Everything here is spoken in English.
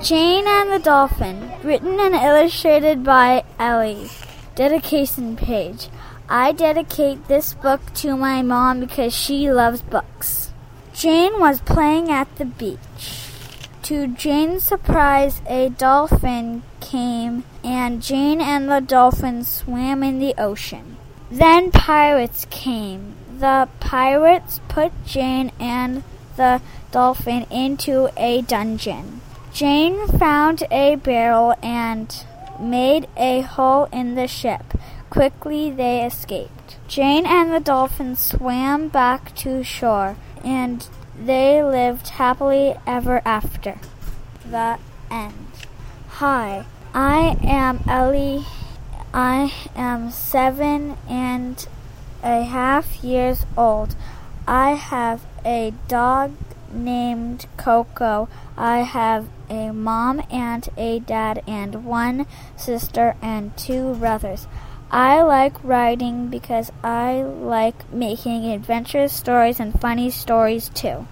the Dolphin, written and illustrated by Ellie. Dedication page. I dedicate this book to my mom because she loves books. Jane was playing at the beach. To Jane's surprise, a dolphin came, and Jane and the dolphin swam in the ocean. Then pirates came. The pirates put Jane and the dolphin into a dungeon. Jane found a barrel and made a hole in the ship. Quickly they escaped. Jane and the dolphin swam back to shore, and they lived happily ever after. The end. Hi, I am Ellie. I am seven and a half years old. I have a dog named Coco. I have a mom and a dad and one sister and two brothers. I like writing because I like making adventurous stories and funny stories too.